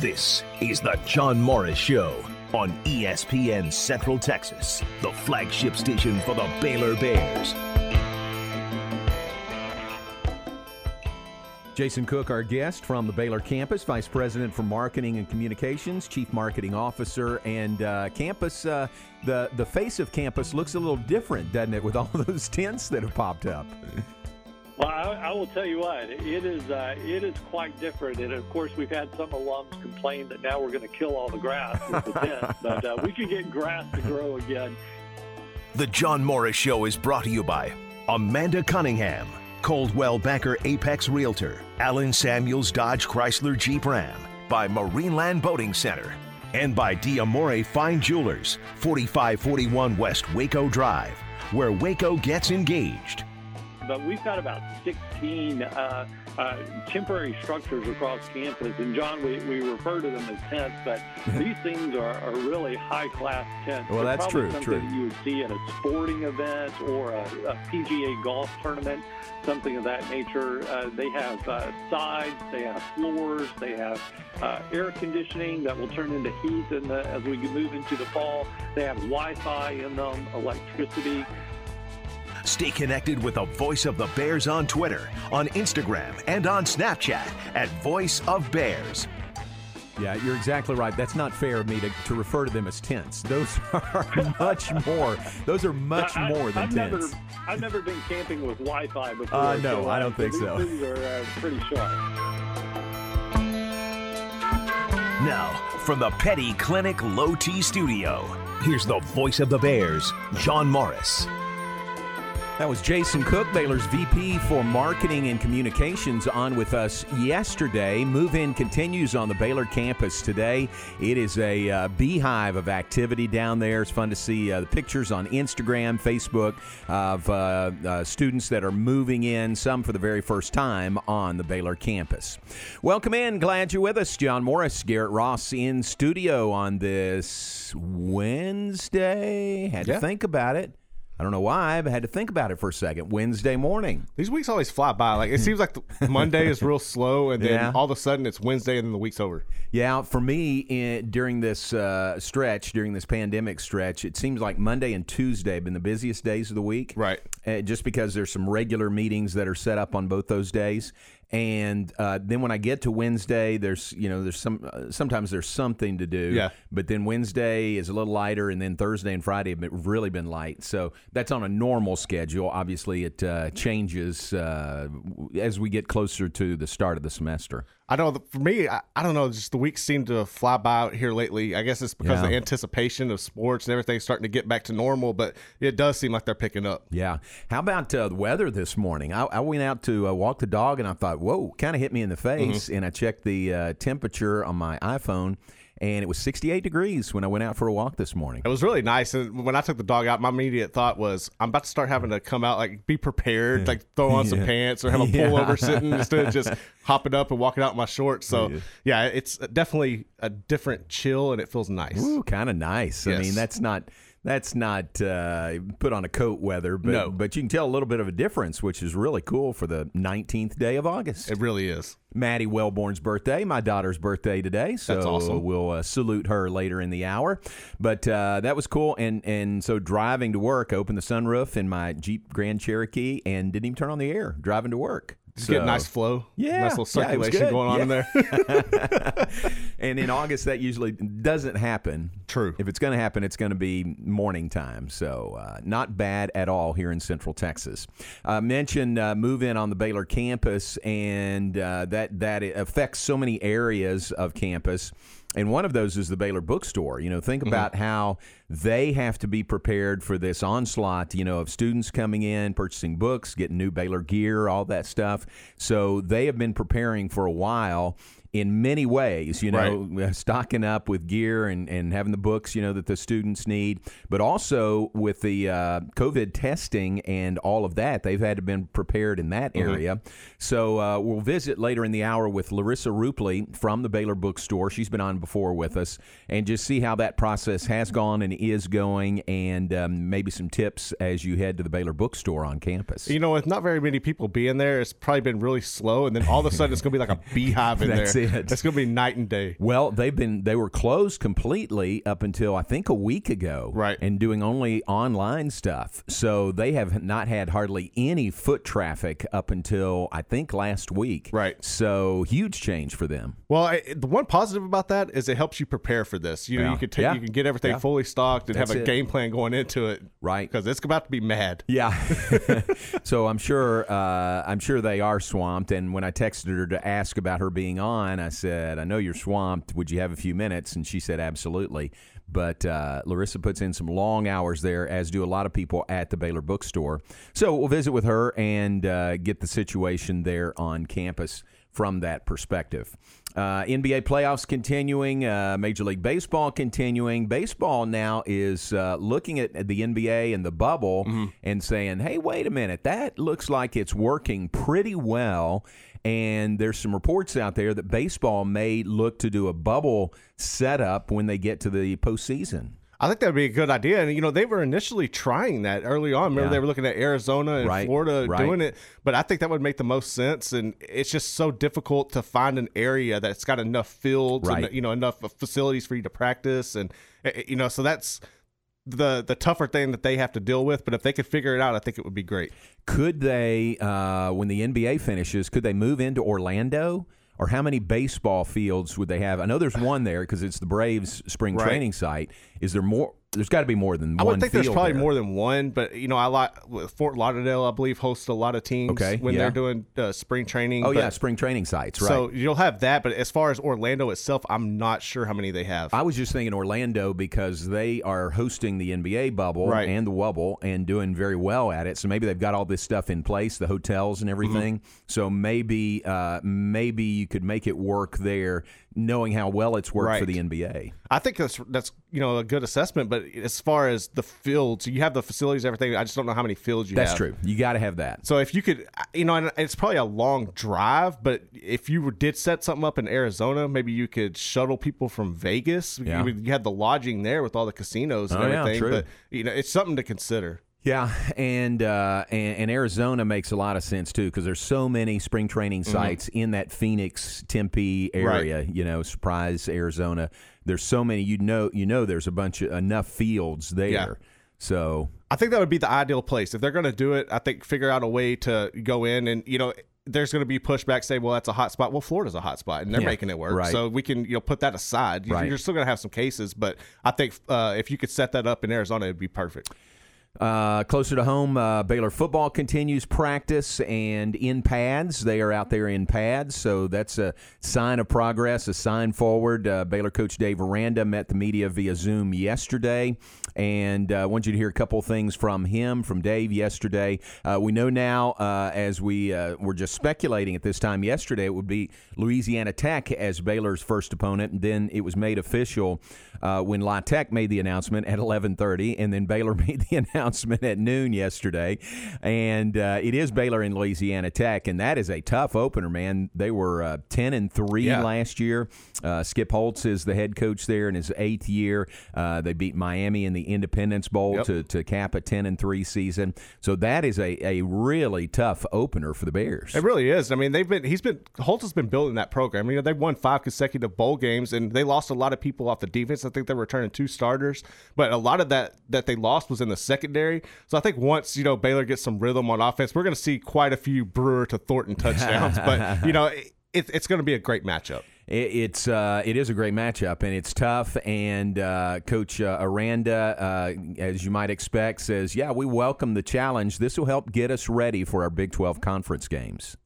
This is the John Morris Show on ESPN Central Texas, the flagship station for the Baylor Bears. Jason Cook, our guest from the Baylor campus, Vice President for Marketing and Communications, Chief Marketing Officer, and uh, campus. Uh, the the face of campus looks a little different, doesn't it, with all those tents that have popped up? Well, I, I will tell you what, it is uh, it is quite different, and of course we've had some alums complain that now we're going to kill all the grass with the tent, but uh, we can get grass to grow again. The John Morris Show is brought to you by Amanda Cunningham, Coldwell Banker Apex Realtor, Allen Samuels Dodge Chrysler Jeep Ram, by Marineland Boating Center, and by Diamore Fine Jewelers, 4541 West Waco Drive, where Waco gets engaged. But we've got about 16 uh, uh, temporary structures across campus. And John, we, we refer to them as tents, but these things are, are really high class tents. Well, They're that's true, Something true. that you would see at a sporting event or a, a PGA golf tournament, something of that nature. Uh, they have uh, sides, they have floors, they have uh, air conditioning that will turn into heat in the, as we move into the fall. They have Wi-Fi in them, electricity. Stay connected with the voice of the Bears on Twitter, on Instagram, and on Snapchat at Voice of Bears. Yeah, you're exactly right. That's not fair of me to, to refer to them as tents. Those are much more. Those are much I- more than I've tents. Never, I've never been camping with Wi-Fi before. Uh, no, so, I don't think these so. These are uh, pretty sharp. Now, from the Petty Clinic Low T Studio, here's the voice of the Bears, John Morris. That was Jason Cook, Baylor's VP for Marketing and Communications, on with us yesterday. Move in continues on the Baylor campus today. It is a uh, beehive of activity down there. It's fun to see uh, the pictures on Instagram, Facebook of uh, uh, students that are moving in, some for the very first time on the Baylor campus. Welcome in. Glad you're with us. John Morris, Garrett Ross in studio on this Wednesday. Had Yeah. to think about it. I don't know why, but I had to think about it for a second. Wednesday morning. These weeks always fly by. Like it seems like the Monday is real slow, and then Yeah. all of a sudden it's Wednesday, and then the week's over. Yeah, for me, in, during this uh, stretch, during this pandemic stretch, it seems like Monday and Tuesday have been the busiest days of the week. Right. Uh, just because there's some regular meetings that are set up on both those days. And uh, then when I get to Wednesday, there's you know there's some uh, sometimes there's something to do. Yeah. But then Wednesday is a little lighter, and then Thursday and Friday have been, really been light. So that's on a normal schedule. Obviously, it uh, changes uh, as we get closer to the start of the semester. I don't. know. For me, I, I don't know. Just the weeks seem to fly by out here lately. I guess it's because of Yeah. the anticipation of sports and everything starting to get back to normal. But it does seem like they're picking up. Yeah. How about uh, the weather this morning? I, I went out to uh, walk the dog and I thought, whoa, kind of hit me in the face. And I checked the uh, temperature on my iPhone and it was 68 degrees when I went out for a walk this morning. It was really nice. And when I took the dog out, my immediate thought was, I'm about to start having to come out, like be prepared, like throw on some pants or have a Yeah. pullover sitting instead of just hopping up and walking out in my shorts. So yeah, it's definitely a different chill, and it feels nice. Ooh, kind of nice. I mean, that's not. That's not uh, put on a coat weather, but No. but you can tell a little bit of a difference, which is really cool for the 19th day of August. It really is. Maddie Wellborn's birthday, my daughter's birthday today. So That's awesome. we'll uh, salute her later in the hour. But uh, that was cool. And and so driving to work, I opened the sunroof in my Jeep Grand Cherokee and didn't even turn on the air driving to work. Just get So- nice flow. Yeah, Nice little yeah, circulation good. going on in there. and in August, that usually doesn't happen. True. If it's going to happen, it's going to be morning time. So uh, not bad at all here in Central Texas. Uh, mentioned uh, move in on the Baylor campus, and uh, that that affects so many areas of campus. And one of those is the Baylor bookstore. You know, think mm-hmm. about how they have to be prepared for this onslaught, you know, of students coming in, purchasing books, getting new Baylor gear, all that stuff. So they have been preparing for a while in many ways, you know, uh, stocking up with gear and, and having the books, you know, that the students need, but also with the uh, COVID testing and all of that, they've had to been prepared in that area. So uh, we'll visit later in the hour with Larissa Rupley from the Baylor Bookstore. She's been on before with us and just see how that process has gone and is going and um, maybe some tips as you head to the Baylor bookstore on campus. You know, with not very many people being there, it's probably been really slow, and then all of a sudden it's going to be like a beehive in That's there. it. It's going to be night and day. Well, they've been they were closed completely up until I think a week ago, Right. And doing only online stuff. So they have not had hardly any foot traffic up until I think last week, Right. So huge change for them. Well, I, the one positive about that is it helps you prepare for this. You know, Yeah. you can take, Yeah. you can get everything Yeah. fully stocked and That's have a it. game plan going into it, Right. Because it's about to be mad. Yeah. so I'm sure uh, I'm sure they are swamped. And when I texted her to ask about her being on, I said, "I know you're swamped. Would you have a few minutes?" And she said, "Absolutely." But uh, Larissa puts in some long hours there, as do a lot of people at the Baylor Bookstore. So we'll visit with her and uh, get the situation there on campus from that perspective. Uh, NBA playoffs continuing, uh, Major League Baseball continuing. Baseball now is uh, looking at the NBA and the bubble and saying, hey, wait a minute, that looks like it's working pretty well. And there's some reports out there that baseball may look to do a bubble setup when they get to the postseason. I think that would be a good idea. And, you know, they were initially trying that early on. Remember, Yeah. they were looking at Arizona and Right, Florida right. doing it. But I think that would make the most sense. And it's just so difficult to find an area that's got enough fields Right. and, you know, enough facilities for you to practice. And, eh, eh, you know, so that's the the tougher thing that they have to deal with. But if they could figure it out, I think it would be great. Could they, uh, when the NBA finishes, could they move into Orlando? Or how many baseball fields would they have? I know there's one there because it's the Braves spring Right. training site. Is there more? There's got to be more than one. I would think there's probably there. more than one, but you know, I like Fort Lauderdale. I believe hosts a lot of teams Okay, when yeah. they're doing uh, spring training. Oh but- yeah, spring training sites, right? So you'll have that, but as far as Orlando itself, I'm not sure how many they have. I was just thinking Orlando because they are hosting the NBA bubble Right. and the Wubble and doing very well at it. So maybe they've got all this stuff in place, the hotels and everything. Mm-hmm. So maybe uh, maybe you could make it work there, knowing how well it's worked for the NBA. I think that's that's you know a good assessment, but as far as the fields, you have the facilities, everything. I just don't know how many fields you have That's have. true. You got to have that. So if you could, you know, and it's probably a long drive, but if you did set something up in Arizona, maybe you could shuttle people from Vegas. Yeah. You, you had the lodging there with all the casinos and Oh, yeah, everything, true. but you know, it's something to consider. Yeah, and uh, and, and Arizona makes a lot of sense too because there's so many spring training sites in that Phoenix Tempe area. You know, Surprise, Arizona. There's so many. You know, you know, there's a bunch of enough fields there. Yeah. So I think that would be the ideal place if they're going to do it. I think figure out a way to go in and you know. There's going to be pushback. Say, well, that's a hot spot. Well, Florida's a hot spot, and they're Yeah, making it work. right. So we can, you know, put that aside. Right. You're still going to have some cases, but I think uh, if you could set that up in Arizona, it'd be perfect. Uh, closer to home, uh, Baylor football continues practice and in pads. They are out there in pads, so that's a sign of progress, a sign forward. Uh, Baylor coach Dave Aranda met the media via Zoom yesterday, and uh, I want you to hear a couple things from him, from Dave yesterday. Uh, we know now, uh, as we uh, were just speculating at this time yesterday, it would be Louisiana Tech as Baylor's first opponent, and then it was made official uh, when La Tech made the announcement at 11:30, and then Baylor made the announcement at noon yesterday, and uh, it is Baylor and Louisiana Tech, and that is a tough opener, man. They were uh, 10 and three Yeah. last year. Uh, Skip Holtz is the head coach there in his eighth year. Uh, they beat Miami in the Independence Bowl Yep. to, to cap a 10 and three season. So that is a, a really tough opener for the Bears. It really is. I mean, they've been he's been Holtz has been building that program. You know, they've won five consecutive bowl games, and they lost a lot of people off the defense. I think they were returning two starters, but a lot of that that they lost was in the secondary. So I think once you know Baylor gets some rhythm on offense, we're going to see quite a few Brewer to Thornton touchdowns. but you know, it, it's going to be a great matchup. It, it's uh, it is a great matchup and it's tough. And uh, Coach uh, Aranda, uh, as you might expect, says, "Yeah, we welcome the challenge. This will help get us ready for our Big 12 conference games."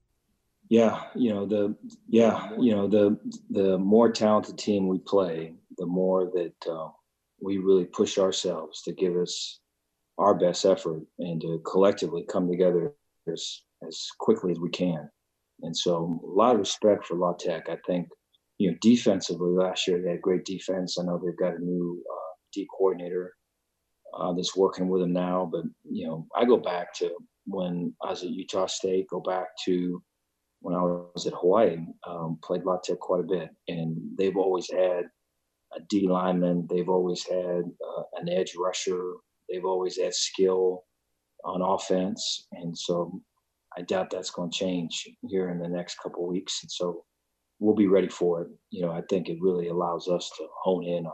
Yeah, you know the yeah you know the the more talented team we play, the more that uh, we really push ourselves to give us our best effort and to collectively come together as as quickly as we can. And so, a lot of respect for La Tech. I think you know defensively last year they had great defense. I know they've got a new uh, D coordinator uh, that's working with them now. But you know, I go back to when I was at Utah State. Go back to when I was at Hawaii, um, played La Tech quite a bit, and they've always had a D lineman. They've always had uh, an edge rusher. They've always had skill on offense, and so I doubt that's going to change here in the next couple weeks. And so we'll be ready for it. You know, I think it really allows us to hone in on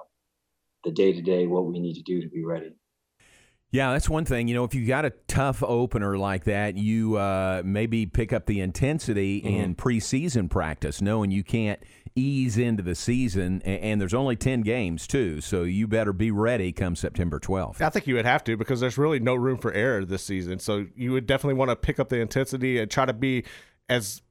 the day to day what we need to do to be ready. Yeah, that's one thing. You know, if you got a tough opener like that, you uh, maybe pick up the intensity mm-hmm. in preseason practice, knowing you can't ease into the season. And, there's only 10 games, too. So you better be ready come September 12th. I think you would have to because there's really no room for error this season. So you would definitely want to pick up the intensity and try to be as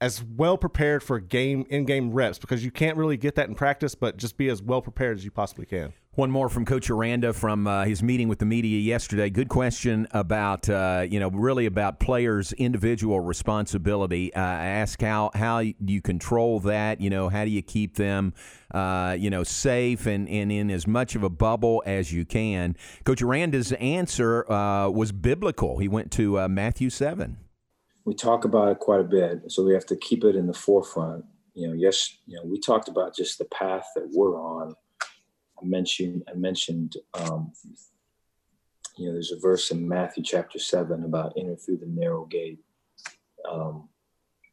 as well prepared for game in game reps because you can't really get that in practice, but just be as well prepared as you possibly can. One more from Coach Aranda from uh, his meeting with the media yesterday. Good question about uh, you know really about players' individual responsibility. Uh, ask how how you control that. You know how do you keep them uh, you know safe and, and in as much of a bubble as you can. Coach Aranda's answer uh, was biblical. He went to uh, Matthew seven we talk about it quite a bit, so we have to keep it in the forefront. You know, yes, you know, we talked about just the path that we're on. I mentioned, I mentioned, um, you know, there's a verse in Matthew chapter seven about enter through the narrow gate, um,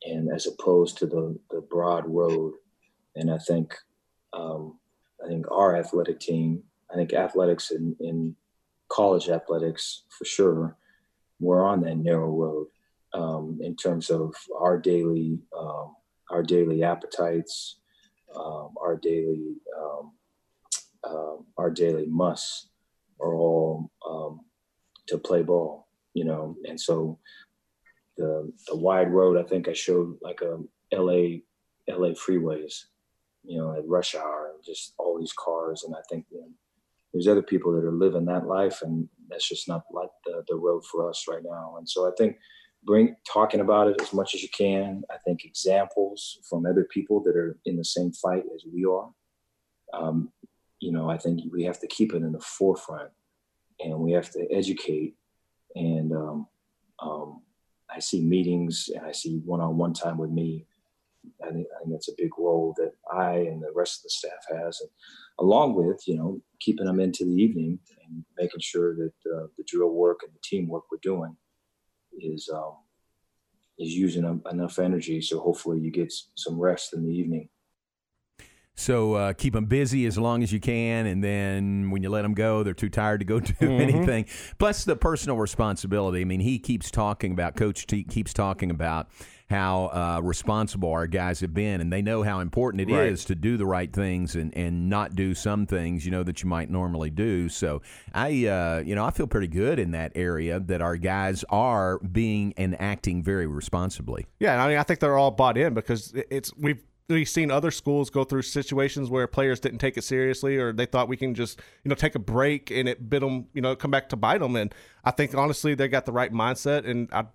and as opposed to the the broad road. And I think, um, I think our athletic team, I think athletics in, in college athletics for sure, we're on that narrow road um, in terms of our daily um, our daily appetites, um, our daily um, um, our daily musts are all um, to play ball, you know. And so the the wide road, I think I showed like a L.A. L.A. freeways, you know, at rush hour and just all these cars, and I think. You know, there's other people that are living that life and that's just not like the, the road for us right now and so i think bring talking about it as much as you can. I think examples from other people that are in the same fight as we are. Um, you know, I think we have to keep it in the forefront, and we have to educate. And um, um, I see meetings, and I see one-on-one time with me. I think, I think that's a big role that I and the rest of the staff has, and along with you know keeping them into the evening and making sure that uh, the drill work and the teamwork we're doing is um, is using enough energy. So hopefully you get some rest in the evening. So uh, keep them busy as long as you can, and then when you let them go, they're too tired to go do mm-hmm. anything. Plus the personal responsibility. I mean, he keeps talking about Coach T keeps talking about how uh, responsible our guys have been, and they know how important it right. is to do the right things and, and not do some things you know that you might normally do. So I uh, you know I feel pretty good in that area that our guys are being and acting very responsibly. Yeah, I mean I think they're all bought in because it's we've we've seen other schools go through situations where players didn't take it seriously or they thought we can just you know take a break and it bit them you know come back to bite them and i think honestly they got the right mindset. And i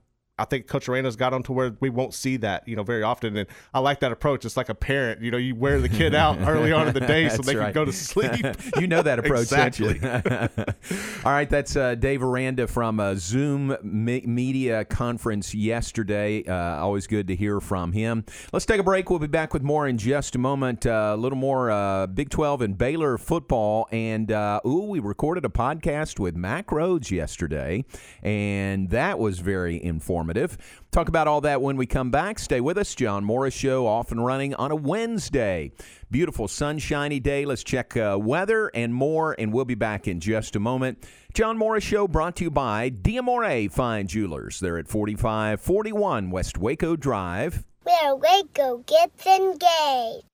I think Coach Aranda's got them to where we won't see that, you know, very often. And I like that approach. It's like a parent, you know, you wear the kid out early on in the day so they right. can go to sleep. you know that approach, exactly. All right, that's uh, Dave Aranda from a Zoom me- media conference yesterday. Uh, always good to hear from him. Let's take a break. We'll be back with more in just a moment. Uh, a little more uh, Big 12 and Baylor football. And, uh, ooh, we recorded a podcast with Mack Rhoades yesterday, and that was very informative informative. Talk about all that when we come back. Stay with us. John Morris Show off and running on a Wednesday. Beautiful sunshiny day. Let's check uh, weather and more, and we'll be back in just a moment. John Morris Show brought to you by Diamore Fine Jewelers. They're at 4541 West Waco Drive. Where Waco gets engaged.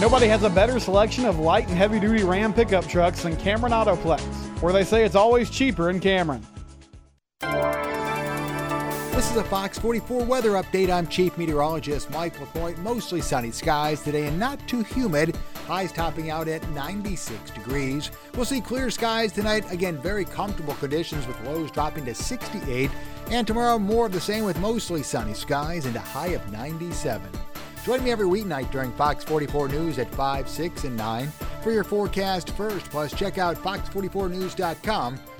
Nobody has a better selection of light and heavy duty Ram pickup trucks than Cameron Autoplex, where they say it's always cheaper in Cameron. This is a Fox 44 weather update. I'm Chief Meteorologist Mike LaPointe. Mostly sunny skies today and not too humid. Highs topping out at 96 degrees. We'll see clear skies tonight. Again, very comfortable conditions with lows dropping to 68. And tomorrow, more of the same with mostly sunny skies and a high of 97. Join me every weeknight during Fox 44 News at 5, 6, and 9 for your forecast first. Plus, check out fox44news.com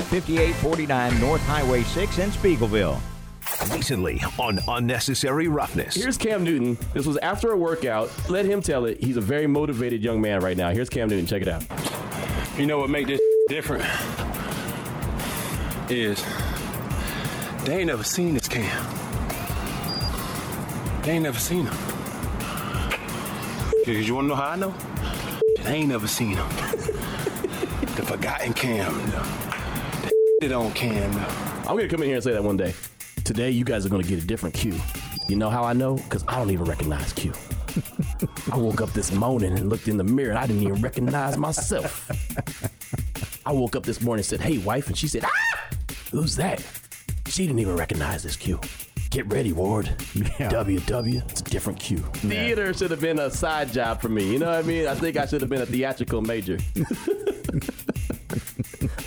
5849 North Highway 6 in Speegleville. Recently on Unnecessary Roughness. Here's Cam Newton. This was after a workout. Let him tell it. He's a very motivated young man right now. Here's Cam Newton. Check it out. You know what make this different is they ain't never seen this Cam. They ain't never seen him. Cause you wanna know how I know? They ain't never seen him. the forgotten Cam. The on Cam. I'm gonna come in here and say that one day. Today, you guys are gonna get a different Q. You know how I know? Because I don't even recognize Q. I woke up this morning and looked in the mirror and I didn't even recognize myself. I woke up this morning and said, Hey, wife. And she said, Ah, who's that? She didn't even recognize this Q. Get ready, Ward. WW, it's a different Q. Theater should have been a side job for me. You know what I mean? I think I should have been a theatrical major.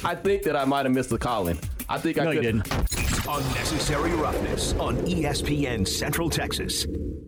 I think that I might have missed the calling. I think I No, you could. didn't. Unnecessary Roughness on ESPN Central Texas.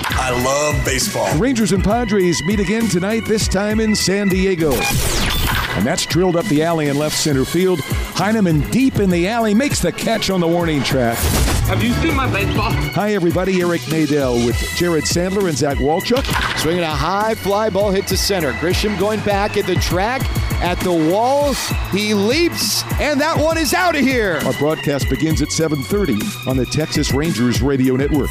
I love baseball. Rangers and Padres meet again tonight, this time in San Diego. And that's drilled up the alley in left center field. Heineman deep in the alley makes the catch on the warning track. Have you seen my baseball? Hi, everybody. Eric Nadel with Jared Sandler and Zach Walchuk. Swinging a high fly ball hit to center. Grisham going back at the track, at the wall. He leaps, and that one is out of here. Our broadcast begins at 7:30 on the Texas Rangers Radio Network.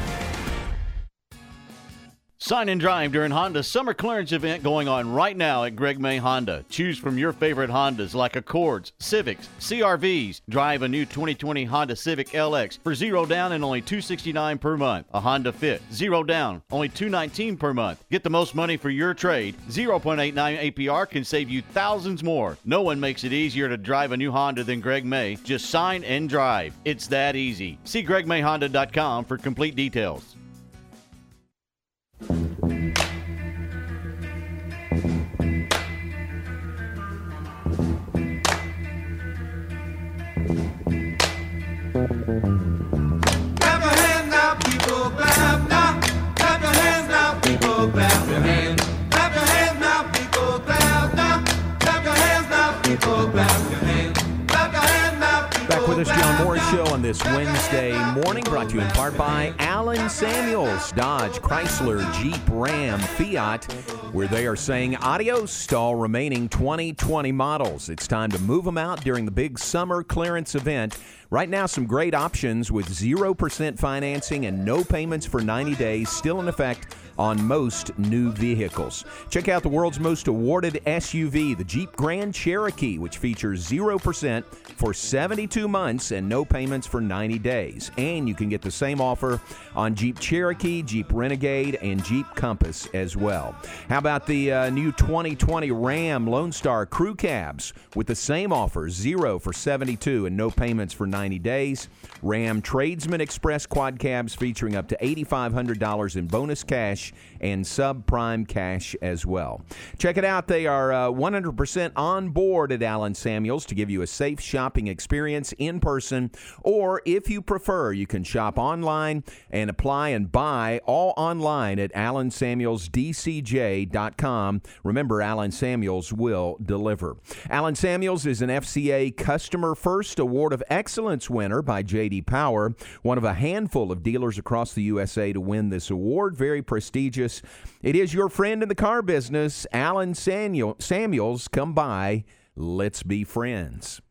Sign and drive during Honda's summer clearance event going on right now at Greg May Honda. Choose from your favorite Hondas like Accords, Civics, CRVs. Drive a new 2020 Honda Civic LX for zero down and only 269 per month. A Honda Fit, zero down, only 219 per month. Get the most money for your trade. 0.89 APR can save you thousands more. No one makes it easier to drive a new Honda than Greg May. Just sign and drive. It's that easy. See gregmayhonda.com for complete details. This Wednesday morning, brought to you in part by Allen Samuels, Dodge, Chrysler, Jeep, Ram, Fiat, where they are saying adios to all remaining 2020 models. It's time to move them out during the big summer clearance event. Right now, some great options with 0% financing and no payments for 90 days still in effect on most new vehicles. Check out the world's most awarded SUV, the Jeep Grand Cherokee, which features 0% for 72 months and no payments for 90 days. And you can get the same offer on Jeep Cherokee, Jeep Renegade, and Jeep Compass as well. How about the uh, new 2020 Ram Lone Star Crew Cabs with the same offer, 0 for 72 and no payments for 90 90 days. Ram Tradesman Express quad cabs featuring up to $8,500 in bonus cash and subprime cash as well. Check it out. They are uh, 100% on board at Allen Samuels to give you a safe shopping experience in person, or if you prefer, you can shop online and apply and buy all online at allensamuelsdcj.com. Remember, Allen Samuels will deliver. Allen Samuels is an FCA Customer First Award of Excellence winner by J.D. Power, one of a handful of dealers across the USA to win this award. Very prestigious. It is your friend in the car business, Allen Samuel- Samuels. Come by. Let's be friends.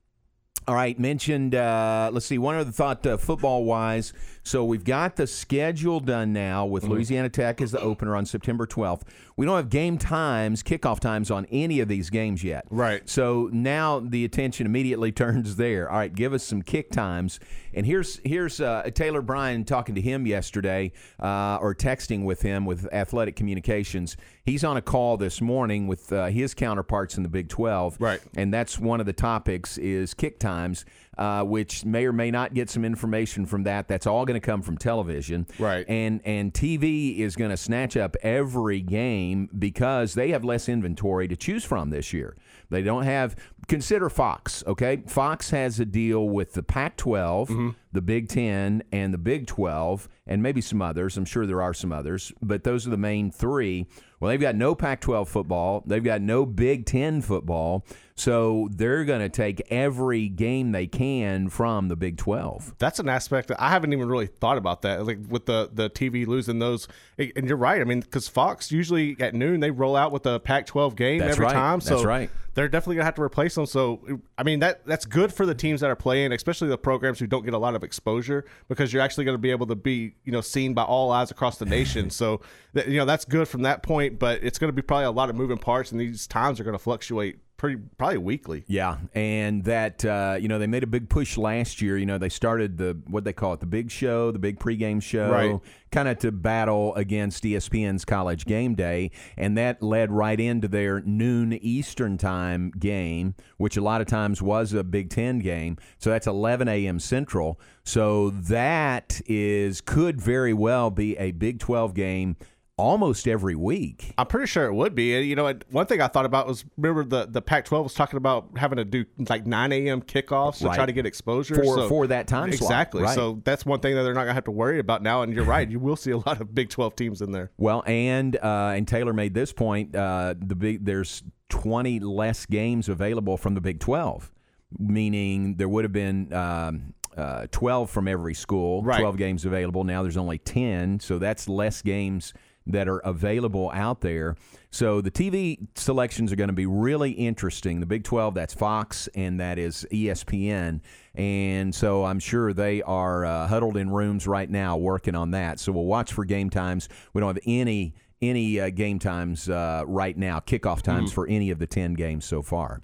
All right, mentioned, uh, let's see, one other thought uh, football wise. So we've got the schedule done now with Louisiana Tech as the opener on September 12th. We don't have game times, kickoff times on any of these games yet. Right. So now the attention immediately turns there. All right, give us some kick times. And here's here's uh, Taylor Bryan talking to him yesterday uh, or texting with him with Athletic Communications. He's on a call this morning with uh, his counterparts in the Big 12. Right. And that's one of the topics is kick times, uh, which may or may not get some information from that. That's all going to come from television. Right. And and TV is going to snatch up every game because they have less inventory to choose from this year. They don't have consider Fox, okay? Fox has a deal with the Pac-12, the Big 10 and the Big 12 and maybe some others. I'm sure there are some others, but those are the main 3. Well, they've got no Pac 12 football. They've got no Big Ten football. So they're going to take every game they can from the Big 12. That's an aspect that I haven't even really thought about that. Like with the the TV losing those, and you're right. I mean, because Fox usually at noon they roll out with a Pac-12 game That's every right. time. So That's right. They're definitely gonna have to replace them. So I mean that that's good for the teams that are playing, especially the programs who don't get a lot of exposure, because you're actually going to be able to be you know seen by all eyes across the nation. so that, you know that's good from that point. But it's going to be probably a lot of moving parts, and these times are going to fluctuate pretty probably weekly. Yeah, and that uh, you know they made a big push last year. You know they started the what they call it the big show, the big pregame show, Right. kind of to battle against ESPN's College Game Day, and that led right into their noon Eastern time game, which a lot of times was a Big Ten game. So that's 11 a.m. Central. So that is could very well be a Big 12 game almost every week. I'm pretty sure it would be. You know, one thing I thought about was remember the, the Pac-12 was talking about having to do like 9 a.m. kickoffs to Right. try to get exposure For- So- for that time slot, Exactly. right. So that's one thing that they're not gonna have to worry about now. And you're right, you will see a lot of Big 12 teams in there. Well, and uh, and Taylor made this point. Uh, the big there's 20 less games available from the Big 12, meaning there would have been. Um, uh, 12 from every school, Right. 12 games available. Now there's only 10, so that's less games that are available out there. So the TV selections are going to be really interesting. The Big 12, that's Fox, and that is ESPN. And so I'm sure they are uh, huddled in rooms right now working on that. So we'll watch for game times. We don't have any any uh, game times uh, right now, kickoff times Mhm. for any of the 10 games so far.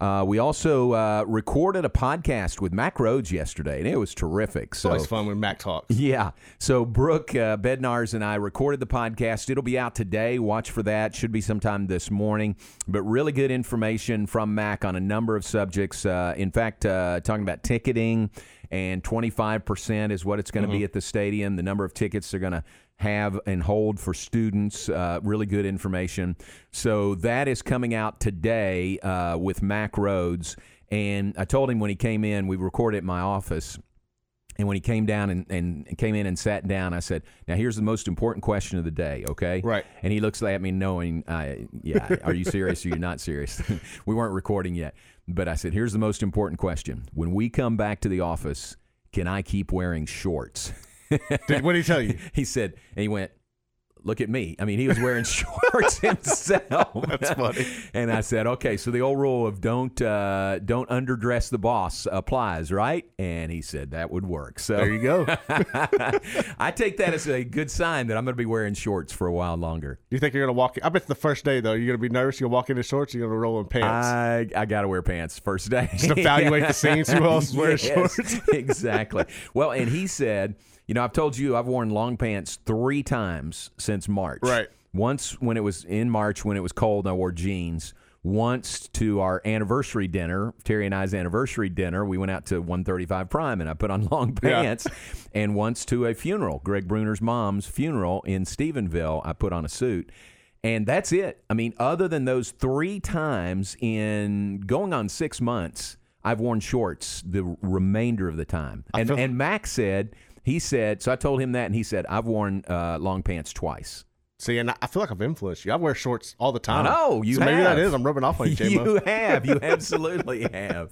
Uh, we also uh, recorded a podcast with Mack Rhoades yesterday, and it was terrific. It's So always fun when Mack talks. yeah. So Brooke uh, Bednars and I recorded the podcast. It'll be out today. Watch for that. Should be sometime this morning. But really good information from Mack on a number of subjects. Uh, in fact, uh, talking about ticketing and 25% is what it's going to be Mhm. at the stadium. The number of tickets they're going to have and hold for students. Uh, really good information. So that is coming out today uh, with Mack Rhoades. And I told him when he came in, we recorded at my office. And when he came down and, and came in and sat down, I said, "Now here's the most important question of the day, okay?" Right. And he looks at me, knowing, uh, "Yeah, are you serious or you're not serious?" we weren't recording yet, but I said, "Here's the most important question: When we come back to the office, can I keep wearing shorts?" Did, what did he tell you? he said, and he went, "Look at me." I mean, he was wearing shorts himself. That's funny. And I said, "Okay, so the old rule of don't uh, don't underdress the boss applies, right?" And he said that would work. So There you go. I take that as a good sign that I'm going to be wearing shorts for a while longer. Do you think you're gonna walk? I bet the first day though, you're gonna be nervous. You're gonna walk in in shorts. You're gonna roll in pants. I I got to wear pants first day. Just evaluate the scenes, who else wears Yes, shorts. exactly. Well, and he said, you know, I've told you I've worn long pants three times since March. Right. Once when it was in March when it was cold, I wore jeans. Once to our anniversary dinner, Terry and I's anniversary dinner, we went out to 135 Prime and I put on long pants. Yeah. And once to a funeral, Greg Bruner's mom's funeral in Stephenville, I put on a suit. And that's it. I mean, other than those three times in going on six months, I've worn shorts the remainder of the time. And, feel- and Max said, he said, so I told him that, and he said, I've worn uh, long pants twice. See, and I feel like I've influenced you. I wear shorts all the time. I know you so have. maybe that is. I'm rubbing off on you, J-Mo. You have. You absolutely have.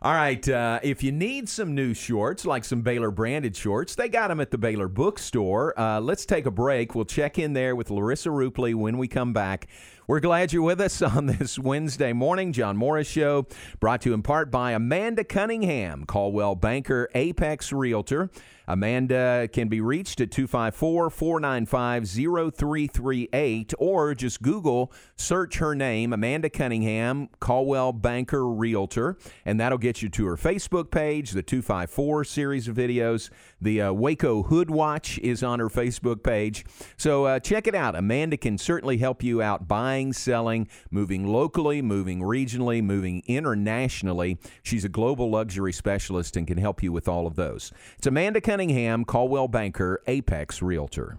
All right. Uh, if you need some new shorts, like some Baylor branded shorts, they got them at the Baylor Bookstore. Uh, let's take a break. We'll check in there with Larissa Rupley when we come back. We're glad you're with us on this Wednesday morning. John Morris Show, brought to you in part by Amanda Cunningham, Coldwell Banker, Apex Realtor. Amanda can be reached at 254 495 0338 or just Google, search her name, Amanda Cunningham, Coldwell Banker Realtor, and that'll get you to her Facebook page, the 254 series of videos. The uh, Waco Hood Watch is on her Facebook page. So uh, check it out. Amanda can certainly help you out buying, selling, moving locally, moving regionally, moving internationally. She's a global luxury specialist and can help you with all of those. It's Amanda Cunningham, Coldwell Banker, Apex Realtor.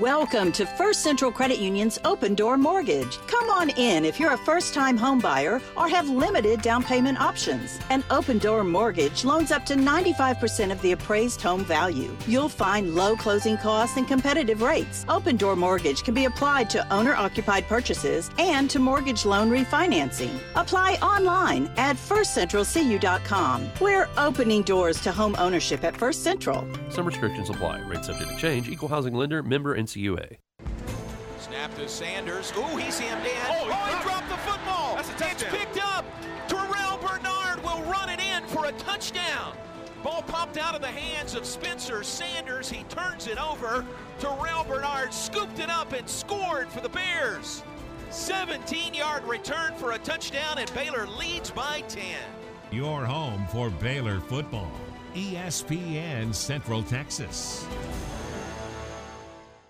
Welcome to First Central Credit Union's Open Door Mortgage. Come on in if you're a first time home buyer or have limited down payment options. An Open Door Mortgage loans up to 95% of the appraised home value. You'll find low closing costs and competitive rates. Open Door Mortgage can be applied to owner occupied purchases and to mortgage loan refinancing. Apply online at firstcentralcu.com. We're opening doors to home ownership at First Central. Some restrictions apply. Rate subject to change. Equal housing lender. Member NCUA. Snap to Sanders. Ooh, he's hemmed in. Oh, oh he, dropped the football. it's picked up. Terrell Bernard will run it in for a touchdown. Ball popped out of the hands of Spencer Sanders. He turns it over. Terrell Bernard scooped it up and scored for the Bears. 17 yard return for a touchdown, and Baylor leads by 10. Your home for Baylor football. ESPN Central Texas.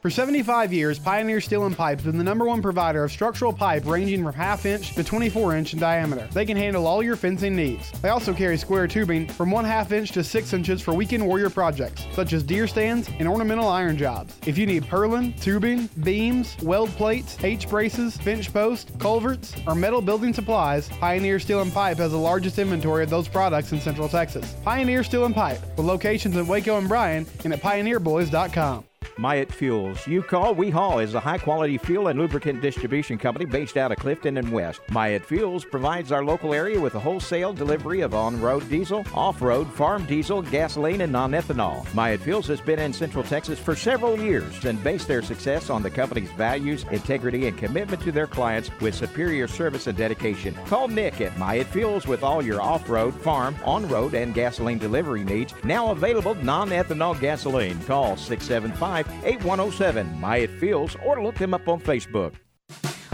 For 75 years, Pioneer Steel and Pipe has been the number one provider of structural pipe ranging from half inch to 24 inch in diameter. They can handle all your fencing needs. They also carry square tubing from one half inch to six inches for weekend warrior projects, such as deer stands and ornamental iron jobs. If you need purlin, tubing, beams, weld plates, H braces, finch posts, culverts, or metal building supplies, Pioneer Steel and Pipe has the largest inventory of those products in Central Texas. Pioneer Steel and Pipe, with locations in Waco and Bryan and at pioneerboys.com. Myatt Fuels. You call, we haul is a high quality fuel and lubricant distribution company based out of Clifton and West. Myatt Fuels provides our local area with a wholesale delivery of on road diesel, off road, farm diesel, gasoline, and non ethanol. Myatt Fuels has been in Central Texas for several years and based their success on the company's values, integrity, and commitment to their clients with superior service and dedication. Call Nick at Myatt Fuels with all your off road, farm, on road, and gasoline delivery needs. Now available non ethanol gasoline. Call 675 8107 Myatt Fuels or look them up on Facebook.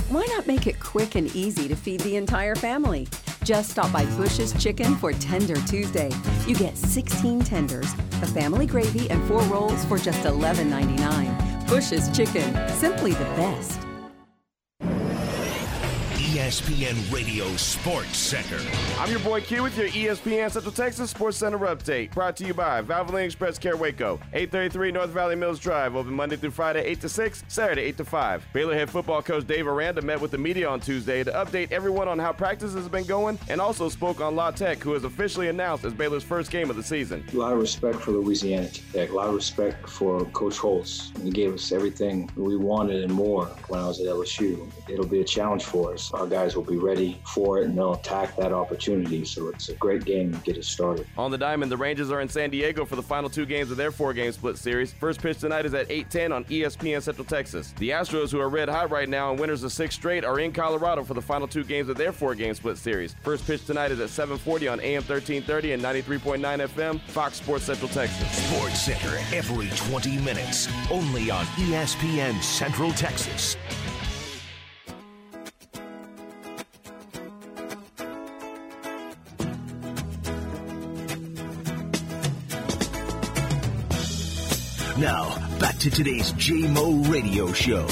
Why not make it quick and easy to feed the entire family? Just stop by Bush's Chicken for Tender Tuesday. You get 16 tenders, a family gravy, and four rolls for just $11.99. Bush's Chicken, simply the best. ESPN Radio Sports Center. I'm your boy Q with your ESPN Central Texas Sports Center update. Brought to you by Valvoline Express Care Waco, 833 North Valley Mills Drive, open Monday through Friday, 8 to 6, Saturday, 8 to 5. Baylor head football coach Dave Aranda met with the media on Tuesday to update everyone on how practices have been going and also spoke on La Tech, who is officially announced as Baylor's first game of the season. A lot of respect for Louisiana Tech, a lot of respect for Coach Holtz. He gave us everything we wanted and more when I was at LSU. It'll be a challenge for us. Our guys guys will be ready for it and they'll attack that opportunity. So it's a great game to get us started. On the diamond, the Rangers are in San Diego for the final two games of their four-game split series. First pitch tonight is at 8:10 on ESPN Central Texas. The Astros, who are red hot right now and winners of six straight, are in Colorado for the final two games of their four-game split series. First pitch tonight is at 7:40 on AM 1330 and 93.9 FM, Fox Sports Central Texas. Sports Center every 20 minutes, only on ESPN Central Texas. To today's JMO radio show.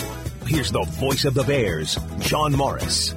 Here's the voice of the Bears, John Morris.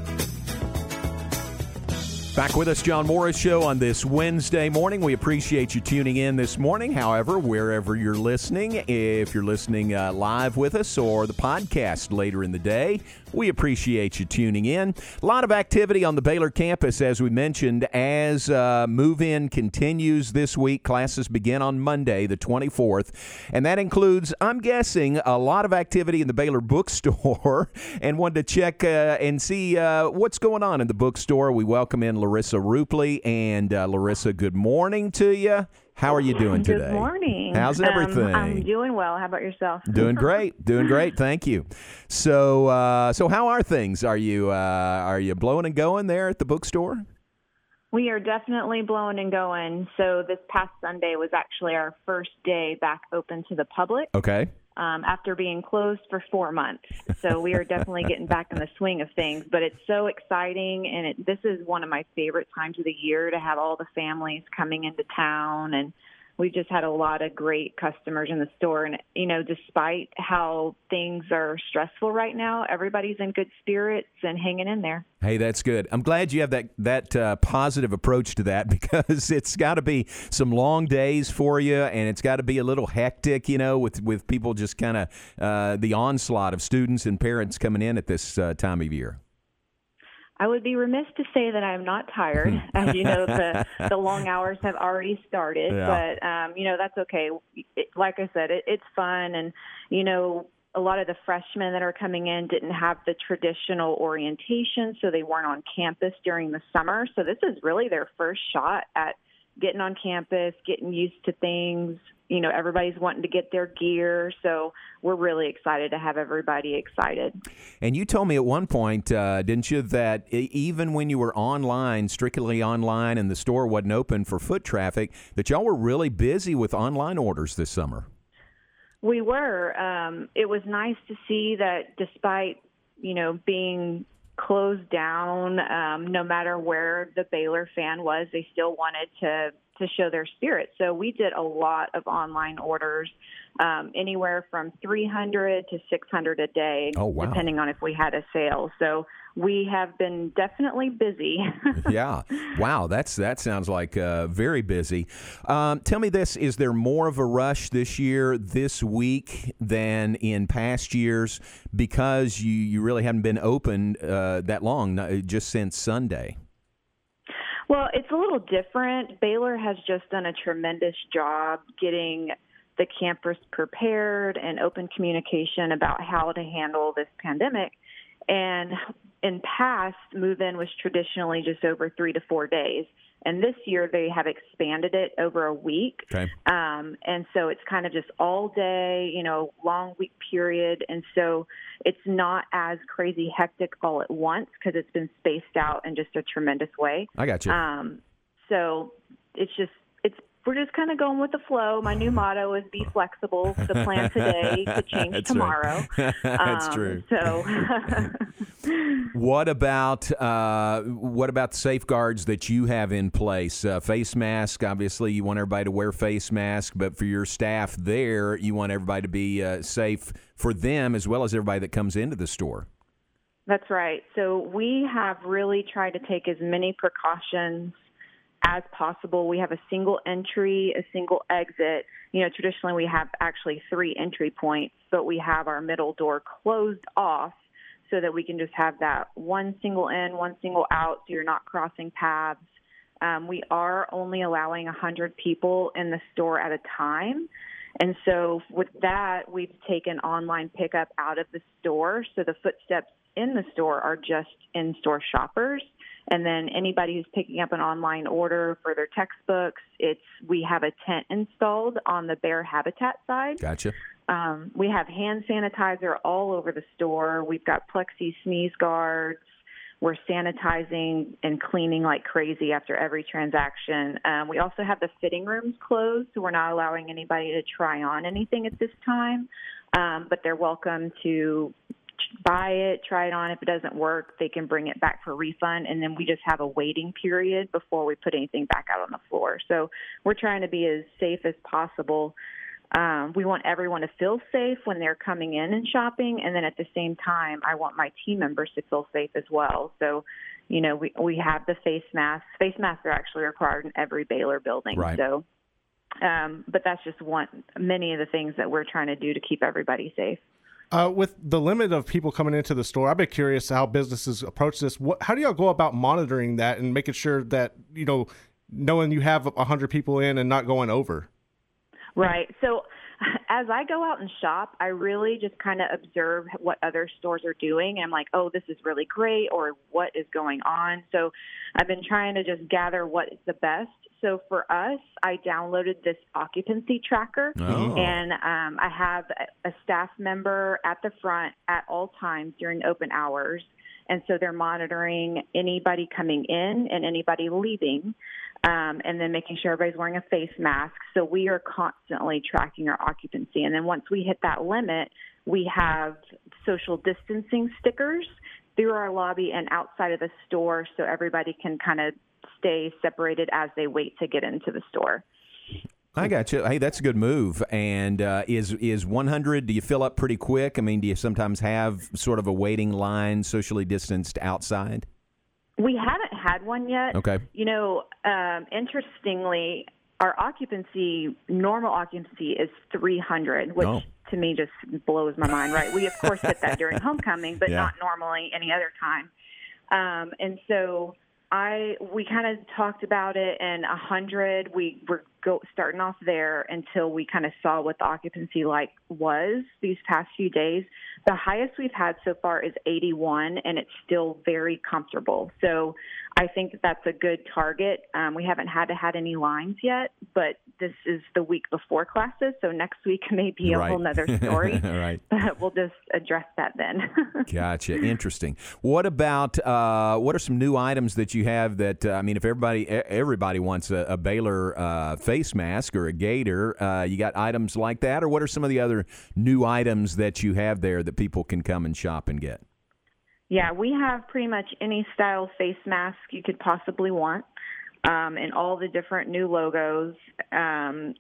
Back with us, John Morris Show on this Wednesday morning. We appreciate you tuning in this morning. However, wherever you're listening, if you're listening uh, live with us or the podcast later in the day, we appreciate you tuning in. A lot of activity on the Baylor campus, as we mentioned, as uh, move in continues this week. Classes begin on Monday, the 24th, and that includes, I'm guessing, a lot of activity in the Baylor bookstore. and wanted to check uh, and see uh, what's going on in the bookstore. We welcome in Larissa Rupley. And uh, Larissa, good morning to you. How are you doing today? Good morning. How's Um, everything? I'm doing well. How about yourself? Doing great, doing great. Thank you. So, uh, so how are things? Are you uh, are you blowing and going there at the bookstore? We are definitely blowing and going. So this past Sunday was actually our first day back open to the public Okay. Um, after being closed for four months. So we are definitely getting back in the swing of things. But it's so exciting, and it, this is one of my favorite times of the year to have all the families coming into town and. We just had a lot of great customers in the store, and you know, despite how things are stressful right now, everybody's in good spirits and hanging in there. Hey, that's good. I'm glad you have that that uh, positive approach to that because it's got to be some long days for you, and it's got to be a little hectic, you know, with with people just kind of uh, the onslaught of students and parents coming in at this uh, time of year. I would be remiss to say that I'm not tired. As you know, the the long hours have already started, Yeah. but um, you know that's okay. It, like I said, it, it's fun, and you know a lot of the freshmen that are coming in didn't have the traditional orientation, so they weren't on campus during the summer. So this is really their first shot at getting on campus, getting used to things. You know, everybody's wanting to get their gear, so we're really excited to have everybody excited. And you told me at one point, uh, didn't you, that even when you were online, strictly online, and the store wasn't open for foot traffic, that y'all were really busy with online orders this summer. We were. Um, it was nice to see that despite, you know, being closed down, um, no matter where the Baylor fan was, they still wanted to to show their spirit. So we did a lot of online orders, um, anywhere from 300 to 600 a day, Oh, wow. depending on if we had a sale. So we have been definitely busy. yeah. Wow. That's that sounds like uh, very busy. Um, tell me this: Is there more of a rush this year, this week, than in past years because you you really haven't been open uh, that long, just since Sunday? Well, it's a little different. Baylor has just done a tremendous job getting the campus prepared and open communication about how to handle this pandemic. And in past, move in was traditionally just over three to four days. And this year they have expanded it over a week. Okay. Um, and so it's kind of just all day, you know, long week period. And so it's not as crazy hectic all at once because it's been spaced out in just a tremendous way. I got you. Um, so it's just we're just kind of going with the flow. My new motto is be flexible. The plan today could change That's tomorrow. right. That's Um, true. So What about uh, what about the safeguards that you have in place? Uh, face mask, obviously, you want everybody to wear face mask, but for your staff there, you want everybody to be uh, safe for them as well as everybody that comes into the store. That's right. So we have really tried to take as many precautions as possible. We have a single entry, a single exit. You know, traditionally we have actually three entry points, but we have our middle door closed off so that we can just have that one single in, one single out, so you're not crossing paths. Um, we are only allowing 100 people in the store at a time. And so with that, we've taken online pickup out of the store. So the footsteps in the store are just in-store shoppers. And then anybody who's picking up an online order for their textbooks, it's we have a tent installed on the bear habitat side. Gotcha. Um, we have hand sanitizer all over the store. We've got plexi sneeze guards. We're sanitizing and cleaning like crazy after every transaction. Um, we also have the fitting rooms closed, so we're not allowing anybody to try on anything at this time. Um, but they're welcome to buy it, try it on. If it doesn't work, they can bring it back for refund. And then we just have a waiting period before we put anything back out on the floor. So we're trying to be as safe as possible. Um, we want everyone to feel safe when they're coming in and shopping, and then at the same time, I want my team members to feel safe as well. So, you know, we we have the face masks. Face masks are actually required in every Baylor building. Right. So, um, but that's just one many of the things that we're trying to do to keep everybody safe. Uh, with the limit of people coming into the store, I've been curious how businesses approach this. What, how do y'all go about monitoring that and making sure that you know, knowing you have hundred people in and not going over? Right. So as I go out and shop, I really just kind of observe what other stores are doing. And I'm like, oh, this is really great, or what is going on. So I've been trying to just gather what is the best. So for us, I downloaded this occupancy tracker, Oh. and um, I have a a staff member at the front at all times during open hours. And so they're monitoring anybody coming in and anybody leaving, um, and then making sure everybody's wearing a face mask. So we are constantly tracking our occupancy. And then once we hit that limit, we have social distancing stickers through our lobby and outside of the store so everybody can kind of stay separated as they wait to get into the store. I got you. Hey, that's a good move. And uh, is is 100? Do you fill up pretty quick? I mean, do you sometimes have sort of a waiting line, socially distanced outside? We haven't had one yet. Okay. You know, um, interestingly, our occupancy, normal occupancy, is 300, which Oh. to me just blows my mind. Right? We of course hit that during homecoming, but Yeah. not normally any other time. Um, and so I we kind of talked about it, and 100 we were go starting off there until we kind of saw what the occupancy like was these past few days. The highest we've had so far is 81, and it's still very comfortable. So I think that that's a good target. Um, we haven't had to had any lines yet, but this is the week before classes, so next week may be a Right. whole nother story. right. But we'll just address that then. Gotcha. Interesting. What about uh, what are some new items that you have that uh, I mean, if everybody everybody wants a, a Baylor uh, face mask or a gaiter, uh, you got items like that, or what are some of the other new items that you have there that people can come and shop and get? Yeah, we have pretty much any style face mask you could possibly want, um, and all the different new logos. Um,